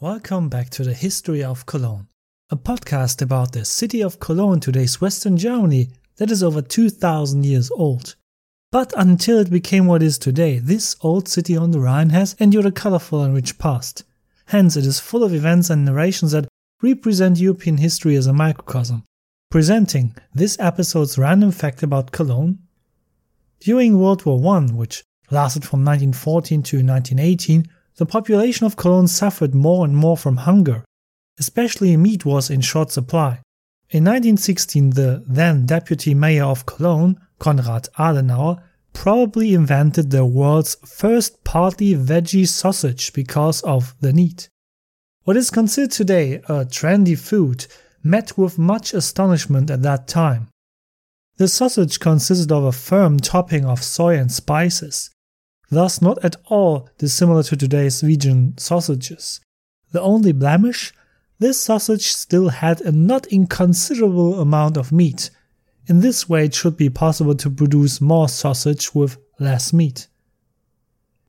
Welcome back to the History of Cologne, a podcast about the city of Cologne, today's Western Germany, that is over 2000 years old. But until it became what it is today, this old city on the Rhine has endured a colorful and rich past. Hence, it is full of events and narrations that represent European history as a microcosm. Presenting this episode's random fact about Cologne. During World War I, which lasted from 1914 to 1918, the population of Cologne suffered more and more from hunger, especially meat was in short supply. In 1916, the then deputy mayor of Cologne, Konrad Adenauer, probably invented the world's first partly veggie sausage because of the need. What is considered today a trendy food met with much astonishment at that time. The sausage consisted of a firm topping of soy and spices, thus not at all dissimilar to today's vegan sausages. The only blemish? This sausage still had a not inconsiderable amount of meat. In this way, it should be possible to produce more sausage with less meat.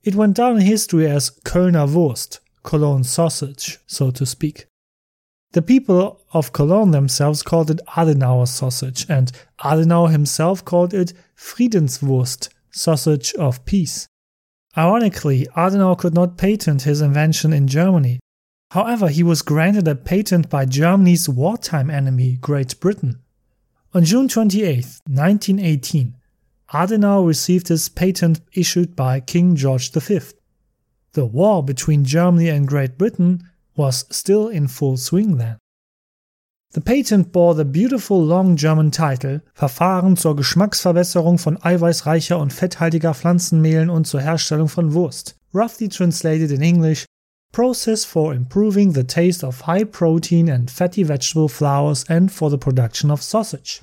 It went down in history as Kölner Wurst, Cologne sausage, so to speak. The people of Cologne themselves called it Adenauer sausage, and Adenauer himself called it Friedenswurst, sausage of peace. Ironically, Adenauer could not patent his invention in Germany. However, he was granted a patent by Germany's wartime enemy, Great Britain. On June 28, 1918, Adenauer received his patent issued by King George V. The war between Germany and Great Britain was still in full swing then. The patent bore the beautiful long German title Verfahren zur Geschmacksverbesserung von eiweißreicher und fetthaltiger Pflanzenmehlen und zur Herstellung von Wurst, roughly translated in English Process for improving the taste of high protein and fatty vegetable flours and for the production of sausage.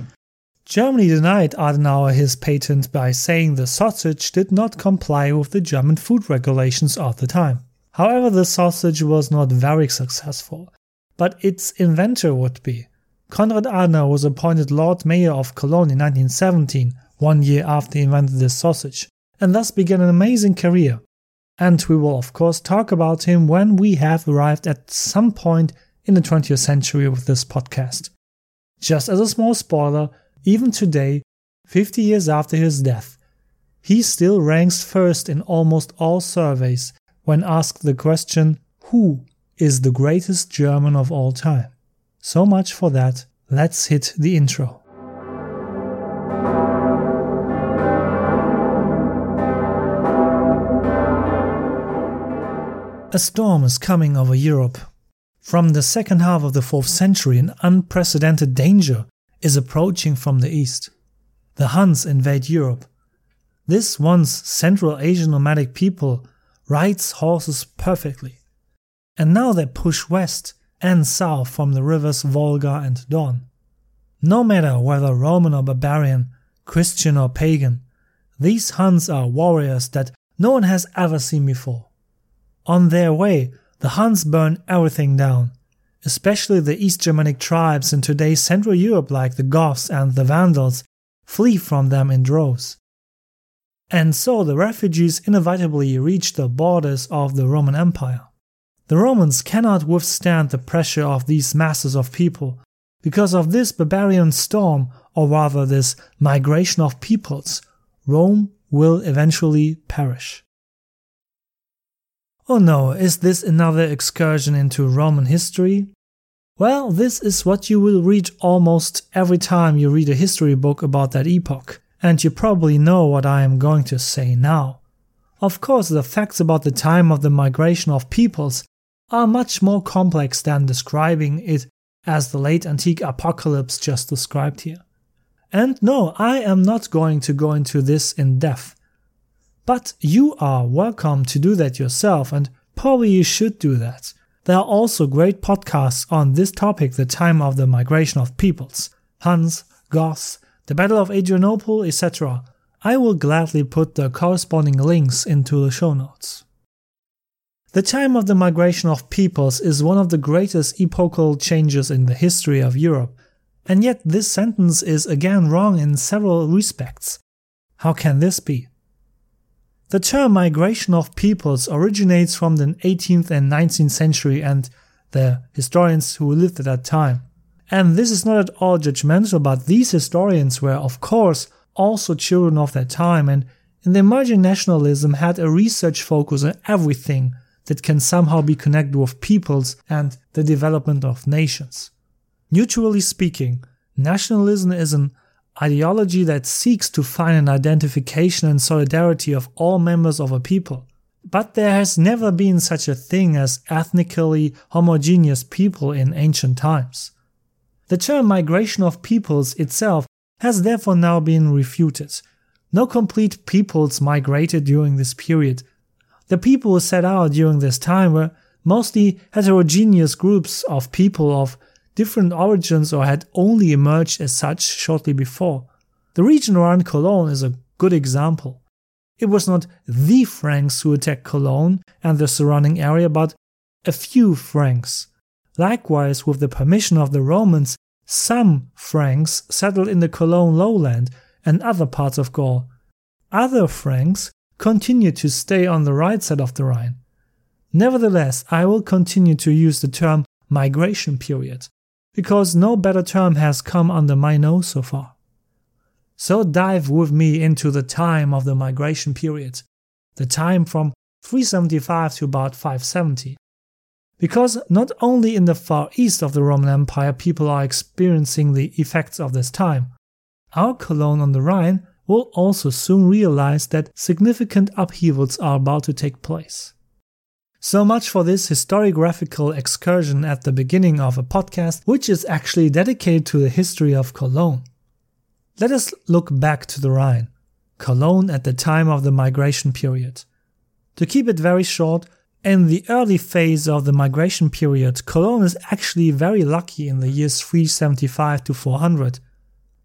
Germany denied Adenauer his patent by saying the sausage did not comply with the German food regulations of the time. However, the sausage was not very successful but its inventor would be. Konrad Adenauer was appointed Lord Mayor of Cologne in 1917, one year after he invented the sausage, and thus began an amazing career. And we will, of course, talk about him when we have arrived at some point in the 20th century with this podcast. Just as a small spoiler, even today, 50 years after his death, he still ranks first in almost all surveys when asked the question, Who is the greatest German of all time. So much for that. Let's hit the intro. A storm is coming over Europe. From the second half of the 4th century, an unprecedented danger is approaching from the east. The Huns invade Europe. This once Central Asian nomadic people rides horses perfectly and now they push west and south from the rivers Volga and Don. No matter whether Roman or barbarian, Christian or pagan, these Huns are warriors that no one has ever seen before. On their way, the Huns burn everything down, especially the East Germanic tribes in today's Central Europe like the Goths and the Vandals flee from them in droves. And so the refugees inevitably reach the borders of the Roman Empire. The Romans cannot withstand the pressure of these masses of people. Because of this barbarian storm, or rather this migration of peoples, Rome will eventually perish. Oh no, is this another excursion into Roman history? Well, this is what you will read almost every time you read a history book about that epoch, and you probably know what I am going to say now. Of course, the facts about the time of the migration of peoples are much more complex than describing it as the late antique apocalypse just described here. And no, I am not going to go into this in depth. But you are welcome to do that yourself, and probably you should do that. There are also great podcasts on this topic, the time of the migration of peoples, Huns, Goths, the Battle of Adrianople, etc. I will gladly put the corresponding links into the show notes. The time of the migration of peoples is one of the greatest epochal changes in the history of Europe, and yet this sentence is again wrong in several respects. How can this be? The term migration of peoples originates from the 18th and 19th century and the historians who lived at that time. And this is not at all judgmental, but these historians were, of course, also children of their time, and in the emerging nationalism had a research focus on everything that can somehow be connected with peoples and the development of nations. Mutually speaking, nationalism is an ideology that seeks to find an identification and solidarity of all members of a people. But there has never been such a thing as ethnically homogeneous people in ancient times. The term migration of peoples itself has therefore now been refuted. No complete peoples migrated during this period. The people who set out during this time were mostly heterogeneous groups of people of different origins or had only emerged as such shortly before. The region around Cologne is a good example. It was not the Franks who attacked Cologne and the surrounding area, but a few Franks. Likewise, with the permission of the Romans, some Franks settled in the Cologne lowland and other parts of Gaul. Other Franks continued to stay on the right side of the Rhine. Nevertheless, I will continue to use the term migration period, because no better term has come under my nose so far. So dive with me into the time of the migration period, the time from 375 to about 570. Because not only in the far east of the Roman Empire people are experiencing the effects of this time, our Cologne on the Rhine will also soon realize that significant upheavals are about to take place. So much for this historiographical excursion at the beginning of a podcast, which is actually dedicated to the history of Cologne. Let us look back to the Rhine, Cologne at the time of the migration period. To keep it very short, in the early phase of the migration period, Cologne is actually very lucky in the years 375 to 400.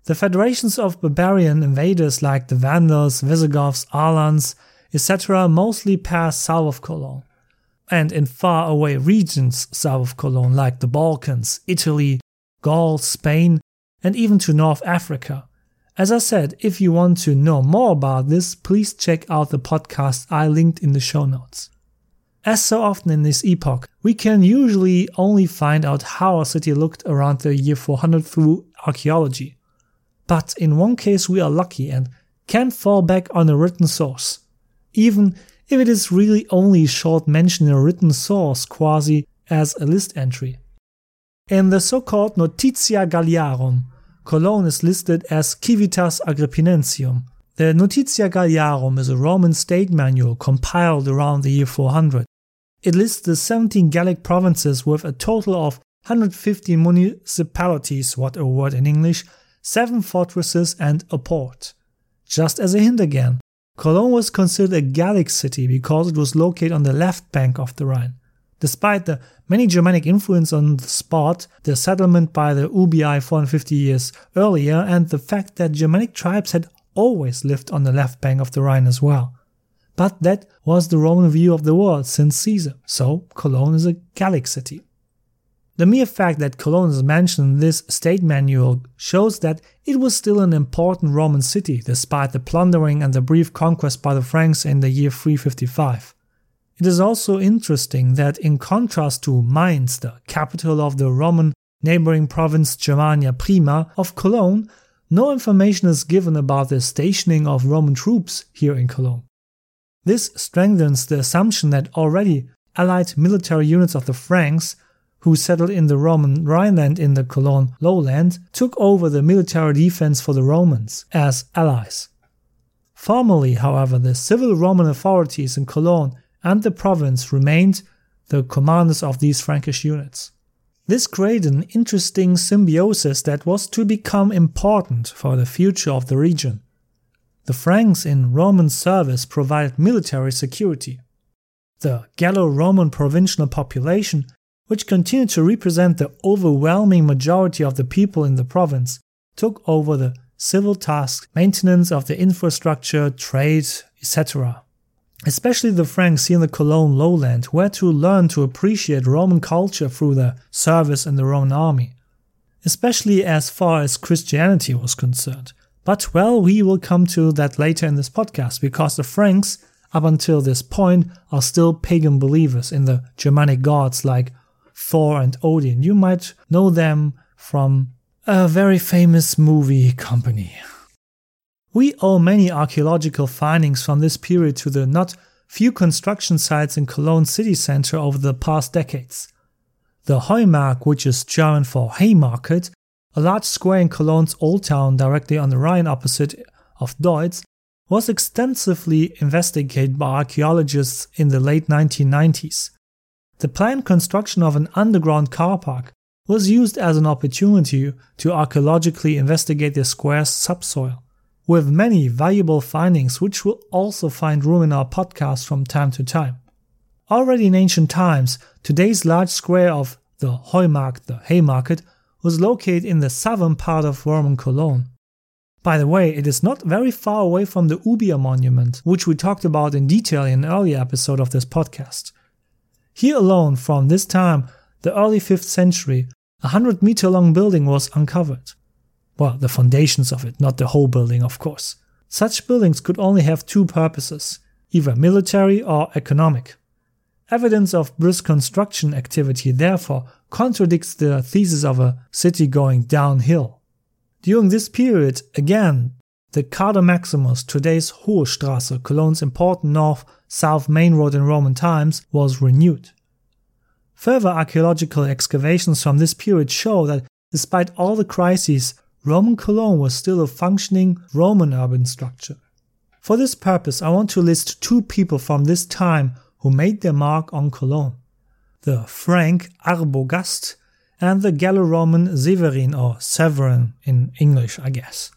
The federations of barbarian invaders like the Vandals, Visigoths, Alans, etc. mostly pass south of Cologne. And in faraway regions south of Cologne like the Balkans, Italy, Gaul, Spain, and even to North Africa. As I said, if you want to know more about this, please check out the podcast I linked in the show notes. As so often in this epoch, we can usually only find out how a city looked around the year 400 through archaeology. But in one case we are lucky and can fall back on a written source, even if it is really only a short mention in a written source quasi as a list entry. In the so-called Notitia Galliarum, Cologne is listed as Civitas Agrippinensium. The Notitia Galliarum is a Roman state manual compiled around the year 400. It lists the 17 Gallic provinces with a total of 150 municipalities, what a word in English, 7 fortresses and a port. Just as a hint again, Cologne was considered a Gallic city because it was located on the left bank of the Rhine. Despite the many Germanic influence on the spot, the settlement by the Ubii 450 years earlier, and the fact that Germanic tribes had always lived on the left bank of the Rhine as well. But that was the Roman view of the world since Caesar, so Cologne is a Gallic city. The mere fact that Cologne is mentioned in this state manual shows that it was still an important Roman city despite the plundering and the brief conquest by the Franks in the year 355. It is also interesting that in contrast to Mainz, the capital of the Roman neighboring province Germania Prima of Cologne, no information is given about the stationing of Roman troops here in Cologne. This strengthens the assumption that already allied military units of the Franks, who settled in the Roman Rhineland in the Cologne lowland, took over the military defense for the Romans as allies. Formally, however, the civil Roman authorities in Cologne and the province remained the commanders of these Frankish units. This created an interesting symbiosis that was to become important for the future of the region. The Franks in Roman service provided military security. The Gallo-Roman provincial population, which continued to represent the overwhelming majority of the people in the province, took over the civil tasks, maintenance of the infrastructure, trade, etc. Especially the Franks in the Cologne lowland were to learn to appreciate Roman culture through their service in the Roman army, especially as far as Christianity was concerned. But well, we will come to that later in this podcast because the Franks up until this point, are still pagan believers in the Germanic gods like Thor and Odin. You might know them from a very famous movie company. We owe many archaeological findings from this period to the not few construction sites in Cologne city center over the past decades. The Heumarkt, which is German for Haymarket, a large square in Cologne's Old Town directly on the Rhine opposite of Deutz, was extensively investigated by archaeologists in the late 1990s. The planned construction of an underground car park was used as an opportunity to archaeologically investigate the square's subsoil, with many valuable findings which will also find room in our podcast from time to time. Already in ancient times, today's large square of the Heumarkt, the Haymarket, was located in the southern part of Roman Cologne. By the way, it is not very far away from the Ubier monument, which we talked about in detail in an earlier episode of this podcast. Here alone, from this time, the early 5th century, a 100 meter long building was uncovered. Well, the foundations of it, not the whole building, of course. Such buildings could only have two purposes either military or economic. Evidence of brisk construction activity, therefore, contradicts the thesis of a city going downhill. During this period, again, the Cardo Maximus, today's Hohe Straße, Cologne's important north-south main road in Roman times, was renewed. Further archaeological excavations from this period show that despite all the crises, Roman Cologne was still a functioning Roman urban structure. For this purpose, I want to list two people from this time who made their mark on Cologne. The Frank Arbogast and the Gallo-Roman Severin or Severin in English, I guess.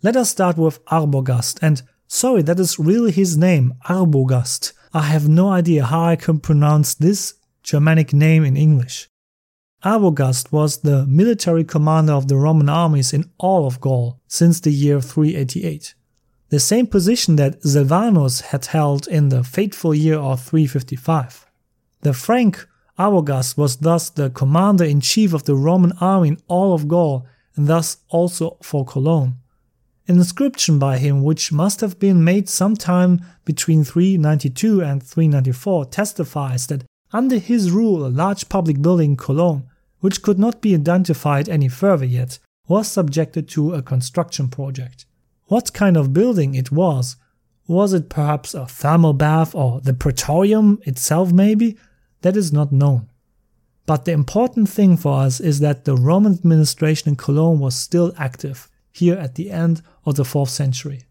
Let us start with Arbogast and sorry, that is really his name, Arbogast. I have no idea how I can pronounce this Germanic name in English. Arbogast was the military commander of the Roman armies in all of Gaul since the year 388, the same position that Silvanus had held in the fateful year of 355. The Frank Arbogast was thus the commander in chief of the Roman army in all of Gaul and thus also for Cologne. An inscription by him, which must have been made sometime between 392 and 394, testifies that under his rule, a large public building in Cologne, which could not be identified any further yet, was subjected to a construction project. What kind of building it was? Was it perhaps a thermal bath or the Praetorium itself, maybe? That is not known. But the important thing for us is that the Roman administration in Cologne was still active, here at the end of the 4th century.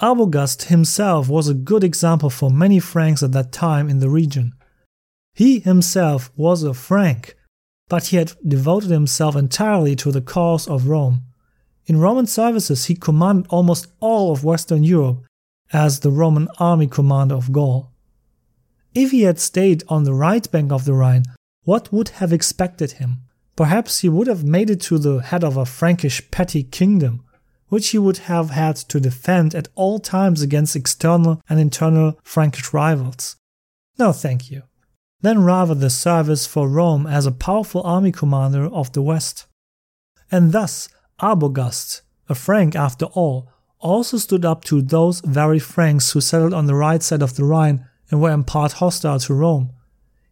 Arbogast himself was a good example for many Franks at that time in the region. He himself was a Frank, but he had devoted himself entirely to the cause of Rome. In Roman services, he commanded almost all of Western Europe as the Roman army commander of Gaul. If he had stayed on the right bank of the Rhine, what would have expected him? Perhaps he would have made it to the head of a Frankish petty kingdom, which he would have had to defend at all times against external and internal Frankish rivals. No, thank you then rather the service for Rome as a powerful army commander of the West. And thus, Arbogast, a Frank after all, also stood up to those very Franks who settled on the right side of the Rhine and were in part hostile to Rome.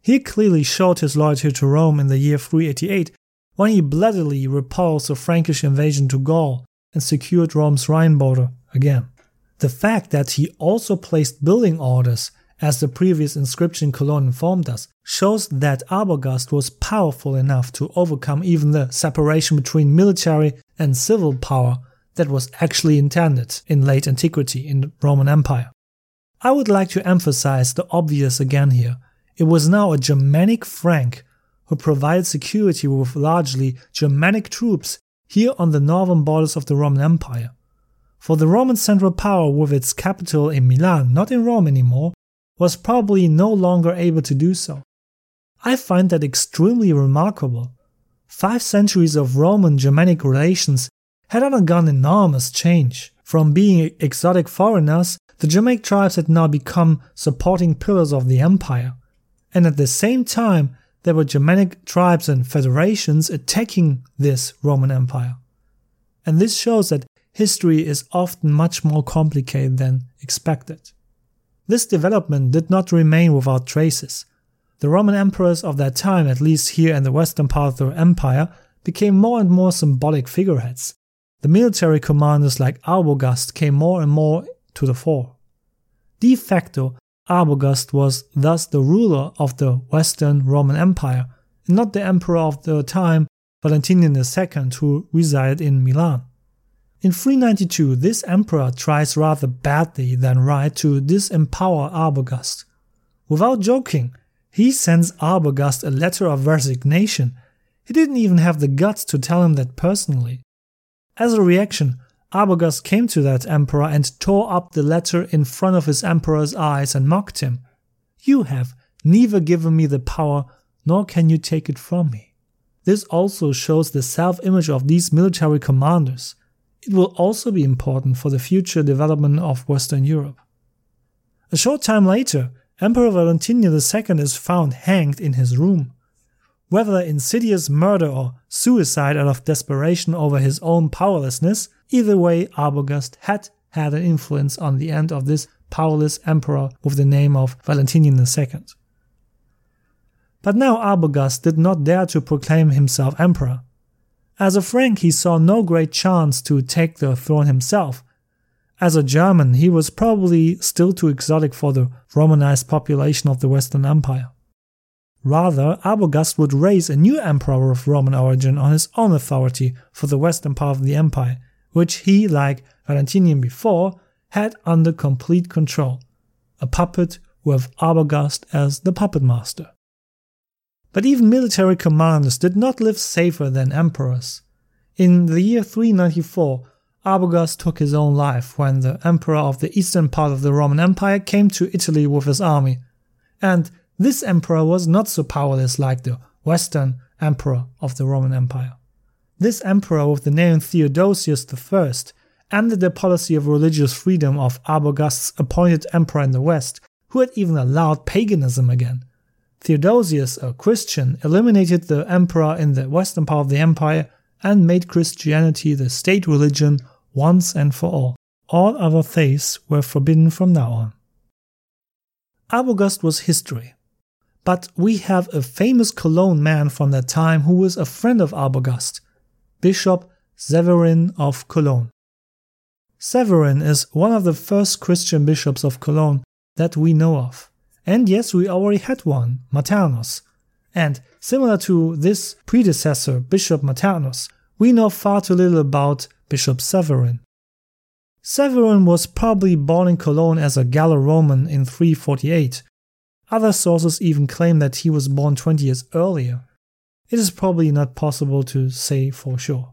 He clearly showed his loyalty to Rome in the year 388 when he bloodily repulsed a Frankish invasion to Gaul and secured Rome's Rhine border again. The fact that he also placed building orders as the previous inscription Cologne informed us, shows that Arbogast was powerful enough to overcome even the separation between military and civil power that was actually intended in late antiquity in the Roman Empire. I would like to emphasize the obvious again here. It was now a Germanic Frank who provided security with largely Germanic troops here on the northern borders of the Roman Empire. For the Roman central power with its capital in Milan, not in Rome anymore, was probably no longer able to do so. I find that extremely remarkable. Five centuries of Roman Germanic relations had undergone enormous change. From being exotic foreigners, the Germanic tribes had now become supporting pillars of the empire. And at the same time, there were Germanic tribes and federations attacking this Roman Empire. And this shows that history is often much more complicated than expected. This development did not remain without traces. The Roman emperors of that time, at least here in the western part of the empire, became more and more symbolic figureheads. The military commanders like Arbogast came more and more to the fore. De facto, Arbogast was thus the ruler of the Western Roman Empire, not the emperor of the time, Valentinian II, who resided in Milan. In 392, this emperor tries rather badly than right to disempower Arbogast. Without joking, he sends Arbogast a letter of resignation. He didn't even have the guts to tell him that personally. As a reaction, Arbogast came to that emperor and tore up the letter in front of his emperor's eyes and mocked him. You have neither given me the power nor can you take it from me. This also shows the self image of these military commanders. It will also be important for the future development of Western Europe. A short time later, Emperor Valentinian II is found hanged in his room. Whether insidious murder or suicide out of desperation over his own powerlessness, either way, Arbogast had had an influence on the end of this powerless emperor with the name of Valentinian II. But now Arbogast did not dare to proclaim himself emperor. As a Frank, he saw no great chance to take the throne himself. As a German, he was probably still too exotic for the Romanized population of the Western Empire. Rather, Arbogast would raise a new emperor of Roman origin on his own authority for the western part of the empire, which he, like Valentinian before, had under complete control. A puppet with Arbogast as the puppet master. But even military commanders did not live safer than emperors. In the year 394, Arbogast took his own life when the emperor of the eastern part of the Roman Empire came to Italy with his army, and this emperor was not so powerless like the Western emperor of the Roman Empire. This emperor with the name Theodosius I ended the policy of religious freedom of Arbogast's appointed emperor in the West, who had even allowed paganism again. Theodosius, a Christian, eliminated the emperor in the western part of the empire and made Christianity the state religion once and for all. All other faiths were forbidden from now on. Arbogast was history, but we have a famous Cologne man from that time who was a friend of Arbogast, Bishop Severin of Cologne. Severin is one of the first Christian bishops of Cologne that we know of. And yes, we already had one, Maternus. And similar to this predecessor, Bishop Maternus, we know far too little about Bishop Severin. Severin was probably born in Cologne as a Gallo-Roman in 348 other sources even claim that he was born 20 years earlier. It is probably not possible to say for sure.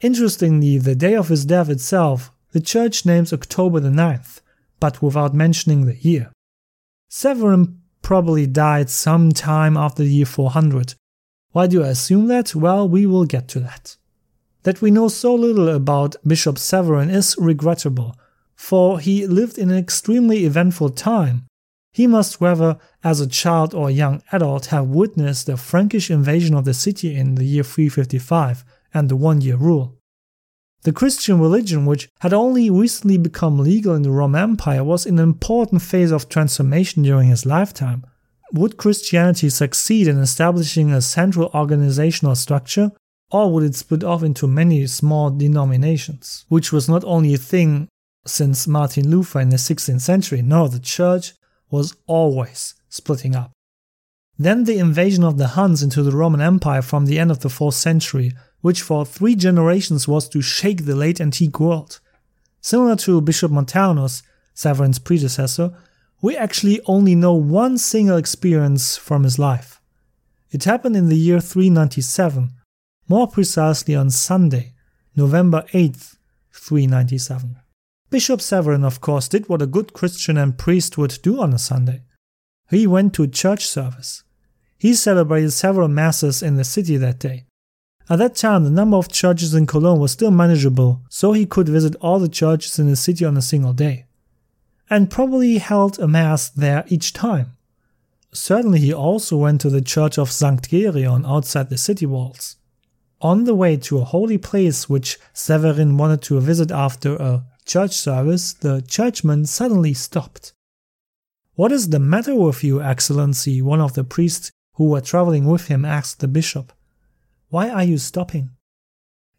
Interestingly, the day of his death itself, the church names October the 9th, but without mentioning the year. Severin probably died some time after the year 400. Why do I assume that? Well, we will get to that. That we know so little about Bishop Severin is regrettable, for he lived in an extremely eventful time, he must, whether as a child or a young adult, have witnessed the Frankish invasion of the city in the year 355 and the one year rule. The Christian religion, which had only recently become legal in the Roman Empire, was in an important phase of transformation during his lifetime. Would Christianity succeed in establishing a central organizational structure, or would it split off into many small denominations? Which was not only a thing since Martin Luther in the 16th century. No, the church was always splitting up. Then the invasion of the Huns into the Roman Empire from the end of the 4th century, which for three generations was to shake the late antique world. Similar to Bishop Maternus, Severin's predecessor, we actually only know one single experience from his life. It happened in the year 397, more precisely on Sunday, November 8th, 397. Bishop Severin, of course, did what a good Christian and priest would do on a Sunday. He went to church service. He celebrated several masses in the city that day. At that time, the number of churches in Cologne was still manageable, so he could visit all the churches in the city on a single day. And probably held a mass there each time. Certainly, he also went to the church of St. Gereon outside the city walls. On the way to a holy place which Severin wanted to visit after a church service, the churchman suddenly stopped. What is the matter with you, Excellency? One of the priests who were traveling with him asked the bishop. Why are you stopping?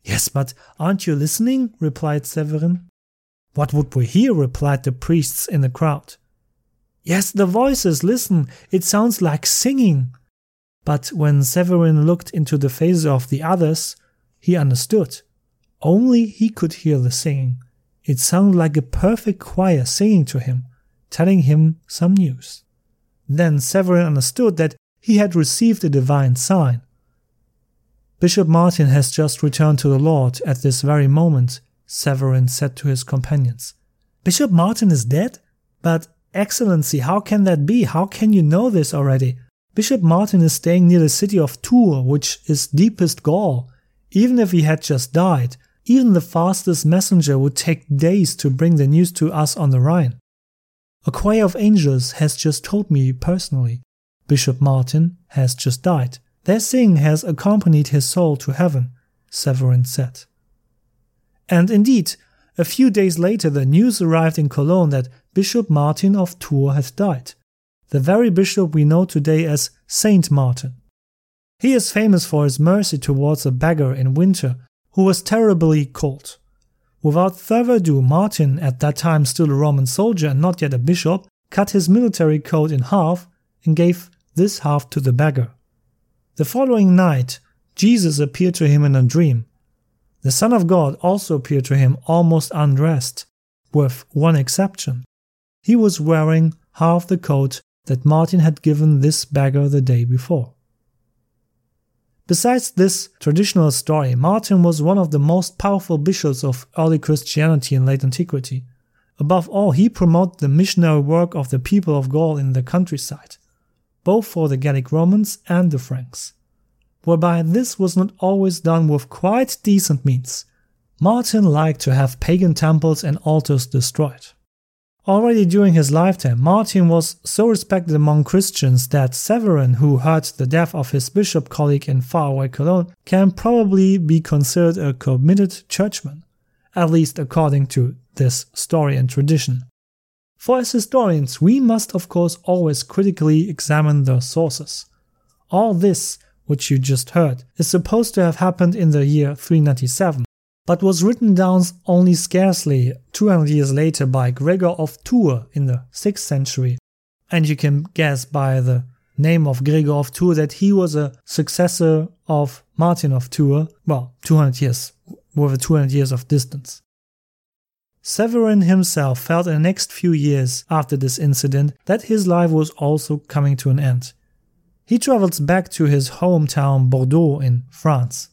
Yes, but aren't you listening? replied Severin. What would we hear? replied the priests in the crowd. Yes, the voices, listen, it sounds like singing. But when Severin looked into the faces of the others, he understood. Only he could hear the singing. It sounded like a perfect choir singing to him, telling him some news. Then Severin understood that he had received a divine sign. Bishop Martin has just returned to the Lord at this very moment, Severin said to his companions. Bishop Martin is dead? But, Excellency, how can that be? How can you know this already? Bishop Martin is staying near the city of Tours, which is deepest Gaul. Even if he had just died, even the fastest messenger would take days to bring the news to us on the Rhine. A choir of angels has just told me personally. Bishop Martin has just died. Their singing has accompanied his soul to heaven, Severin said. And indeed, a few days later the news arrived in Cologne that Bishop Martin of Tours had died, the very bishop we know today as Saint Martin. He is famous for his mercy towards a beggar in winter who was terribly cold. Without further ado, Martin, at that time still a Roman soldier and not yet a bishop, cut his military coat in half and gave this half to the beggar. The following night, Jesus appeared to him in a dream. The Son of God also appeared to him almost undressed, with one exception. He was wearing half the coat that Martin had given this beggar the day before. Besides this traditional story, Martin was one of the most powerful bishops of early Christianity in late antiquity. Above all, he promoted the missionary work of the people of Gaul in the countryside both for the Gallic Romans and the Franks. Whereby this was not always done with quite decent means. Martin liked to have pagan temples and altars destroyed. Already during his lifetime, Martin was so respected among Christians that Severin, who heard the death of his bishop colleague in faraway Cologne, can probably be considered a committed churchman, at least according to this story and tradition. For as historians, we must of course always critically examine the sources. All this, which you just heard, is supposed to have happened in the year 397, but was written down only scarcely 200 years later by Gregor of Tours in the 6th century. And you can guess by the name of Gregor of Tours that he was a successor of Martin of Tours, well, 200 years, with 200 years of distance. Severin himself felt in the next few years after this incident that his life was also coming to an end. He travels back to his hometown Bordeaux in France.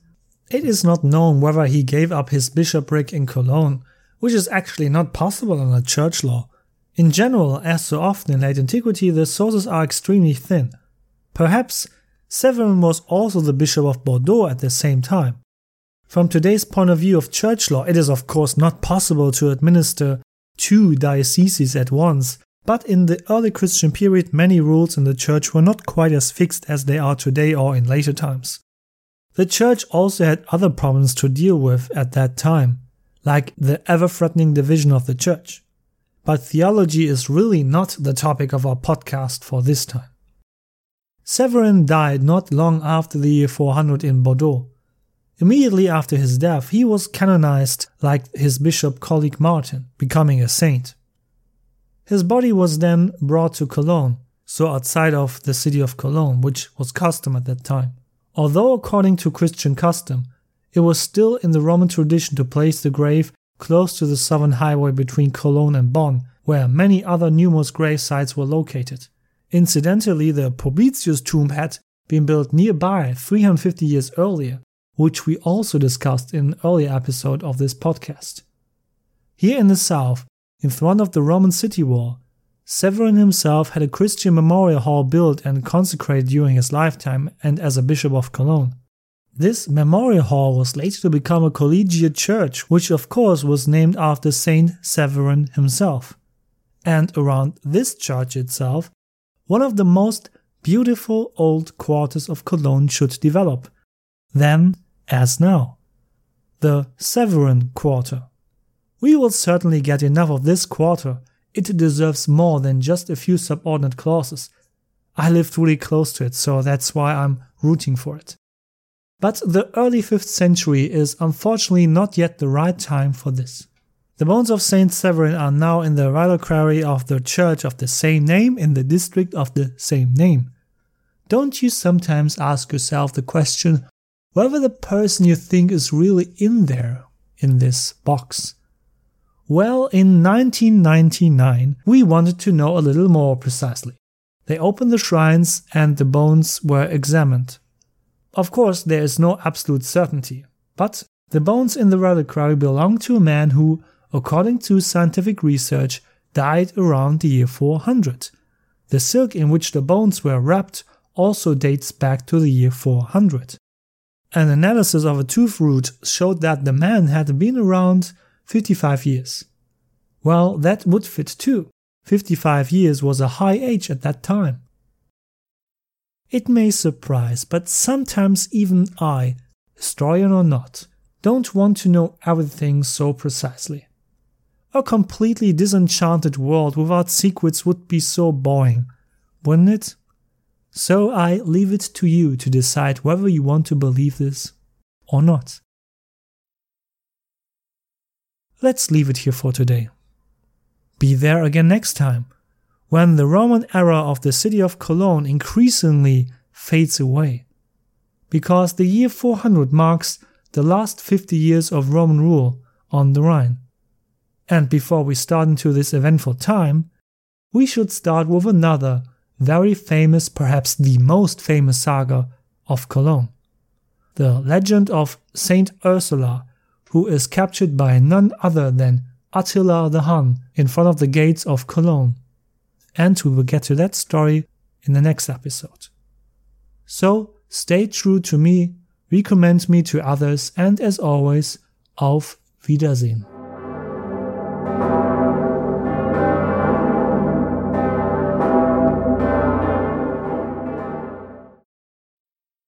It is not known whether he gave up his bishopric in Cologne, which is actually not possible under church law. In general, as so often in late antiquity, the sources are extremely thin. Perhaps Severin was also the bishop of Bordeaux at the same time. From today's point of view of church law, it is of course not possible to administer two dioceses at once, but in the early Christian period, many rules in the church were not quite as fixed as they are today or in later times. The church also had other problems to deal with at that time, like the ever threatening division of the church. But theology is really not the topic of our podcast for this time. Severin died not long after the year 400 in Bordeaux. Immediately after his death, he was canonized like his bishop colleague Martin, becoming a saint. His body was then brought to Cologne, so outside of the city of Cologne, which was custom at that time. Although according to Christian custom, it was still in the Roman tradition to place the grave close to the southern highway between Cologne and Bonn, where many other numerous grave sites were located. Incidentally, the Publicius tomb had been built nearby 350 years earlier, which we also discussed in an earlier episode of this podcast. Here in the south, in front of the Roman city wall, Severin himself had a Christian memorial hall built and consecrated during his lifetime and as a bishop of Cologne. This memorial hall was later to become a collegiate church, which of course was named after Saint Severin himself. And around this church itself, one of the most beautiful old quarters of Cologne should develop. Then as now. The Severin Quarter. We will certainly get enough of this quarter it deserves more than just a few subordinate clauses. I lived really close to it, so that's why I'm rooting for it. But the early 5th century is unfortunately not yet the right time for this. The bones of Saint Severin are now in the reliquary of the church of the same name in the district of the same name. Don't you sometimes ask yourself the question whether the person you think is really in there, in this box? Well, in 1999, we wanted to know a little more precisely. They opened the shrines and the bones were examined. Of course, there is no absolute certainty, but the bones in the reliquary belong to a man who, according to scientific research, died around the year 400. The silk in which the bones were wrapped also dates back to the year 400. An analysis of a tooth root showed that the man had been around 55 years. Well, that would fit too. 55 years was a high age at that time. It may surprise, but sometimes even I, historian or not, don't want to know everything so precisely. A completely disenchanted world without secrets would be so boring, wouldn't it? So I leave it to you to decide whether you want to believe this or not. Let's leave it here for today. Be there again next time, when the Roman era of the city of Cologne increasingly fades away. Because the year 400 marks the last 50 years of Roman rule on the Rhine. And before we start into this eventful time, we should start with another very famous, perhaps the most famous saga of Cologne. The legend of Saint Ursula, who is captured by none other than Attila the Hun in front of the gates of Cologne. And we will get to that story in the next episode. So stay true to me, recommend me to others, and as always, auf Wiedersehen.